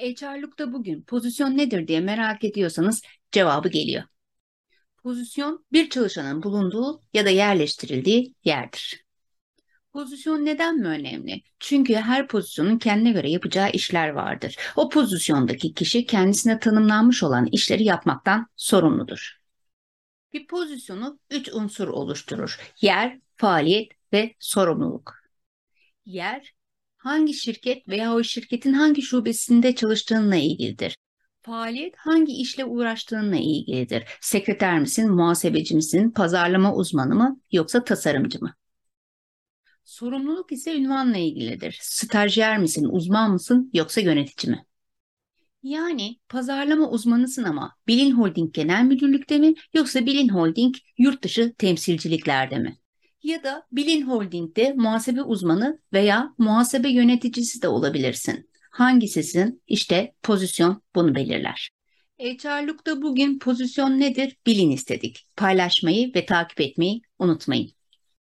HR'lukta bugün pozisyon nedir diye merak ediyorsanız cevabı geliyor. Pozisyon bir çalışanın bulunduğu ya da yerleştirildiği yerdir. Pozisyon neden mi önemli? Çünkü her pozisyonun kendine göre yapacağı işler vardır. O pozisyondaki kişi kendisine tanımlanmış olan işleri yapmaktan sorumludur. Bir pozisyonu üç unsur oluşturur. Yer, faaliyet ve sorumluluk. Yer, hangi şirket veya o şirketin hangi şubesinde çalıştığınla ilgilidir. Faaliyet hangi işle uğraştığınla ilgilidir. Sekreter misin, muhasebeci misin, pazarlama uzmanı mı yoksa tasarımcı mı? Sorumluluk ise ünvanla ilgilidir. Stajyer misin, uzman mısın yoksa yönetici mi? Yani pazarlama uzmanısın ama Bilin Holding Genel Müdürlük'te mi yoksa Bilin Holding yurt dışı temsilciliklerde mi? Ya da Bilin Holding'de muhasebe uzmanı veya muhasebe yöneticisi de olabilirsin. Hangisisin? İşte pozisyon bunu belirler. HR'lukta bugün pozisyon nedir bilin istedik. Paylaşmayı ve takip etmeyi unutmayın.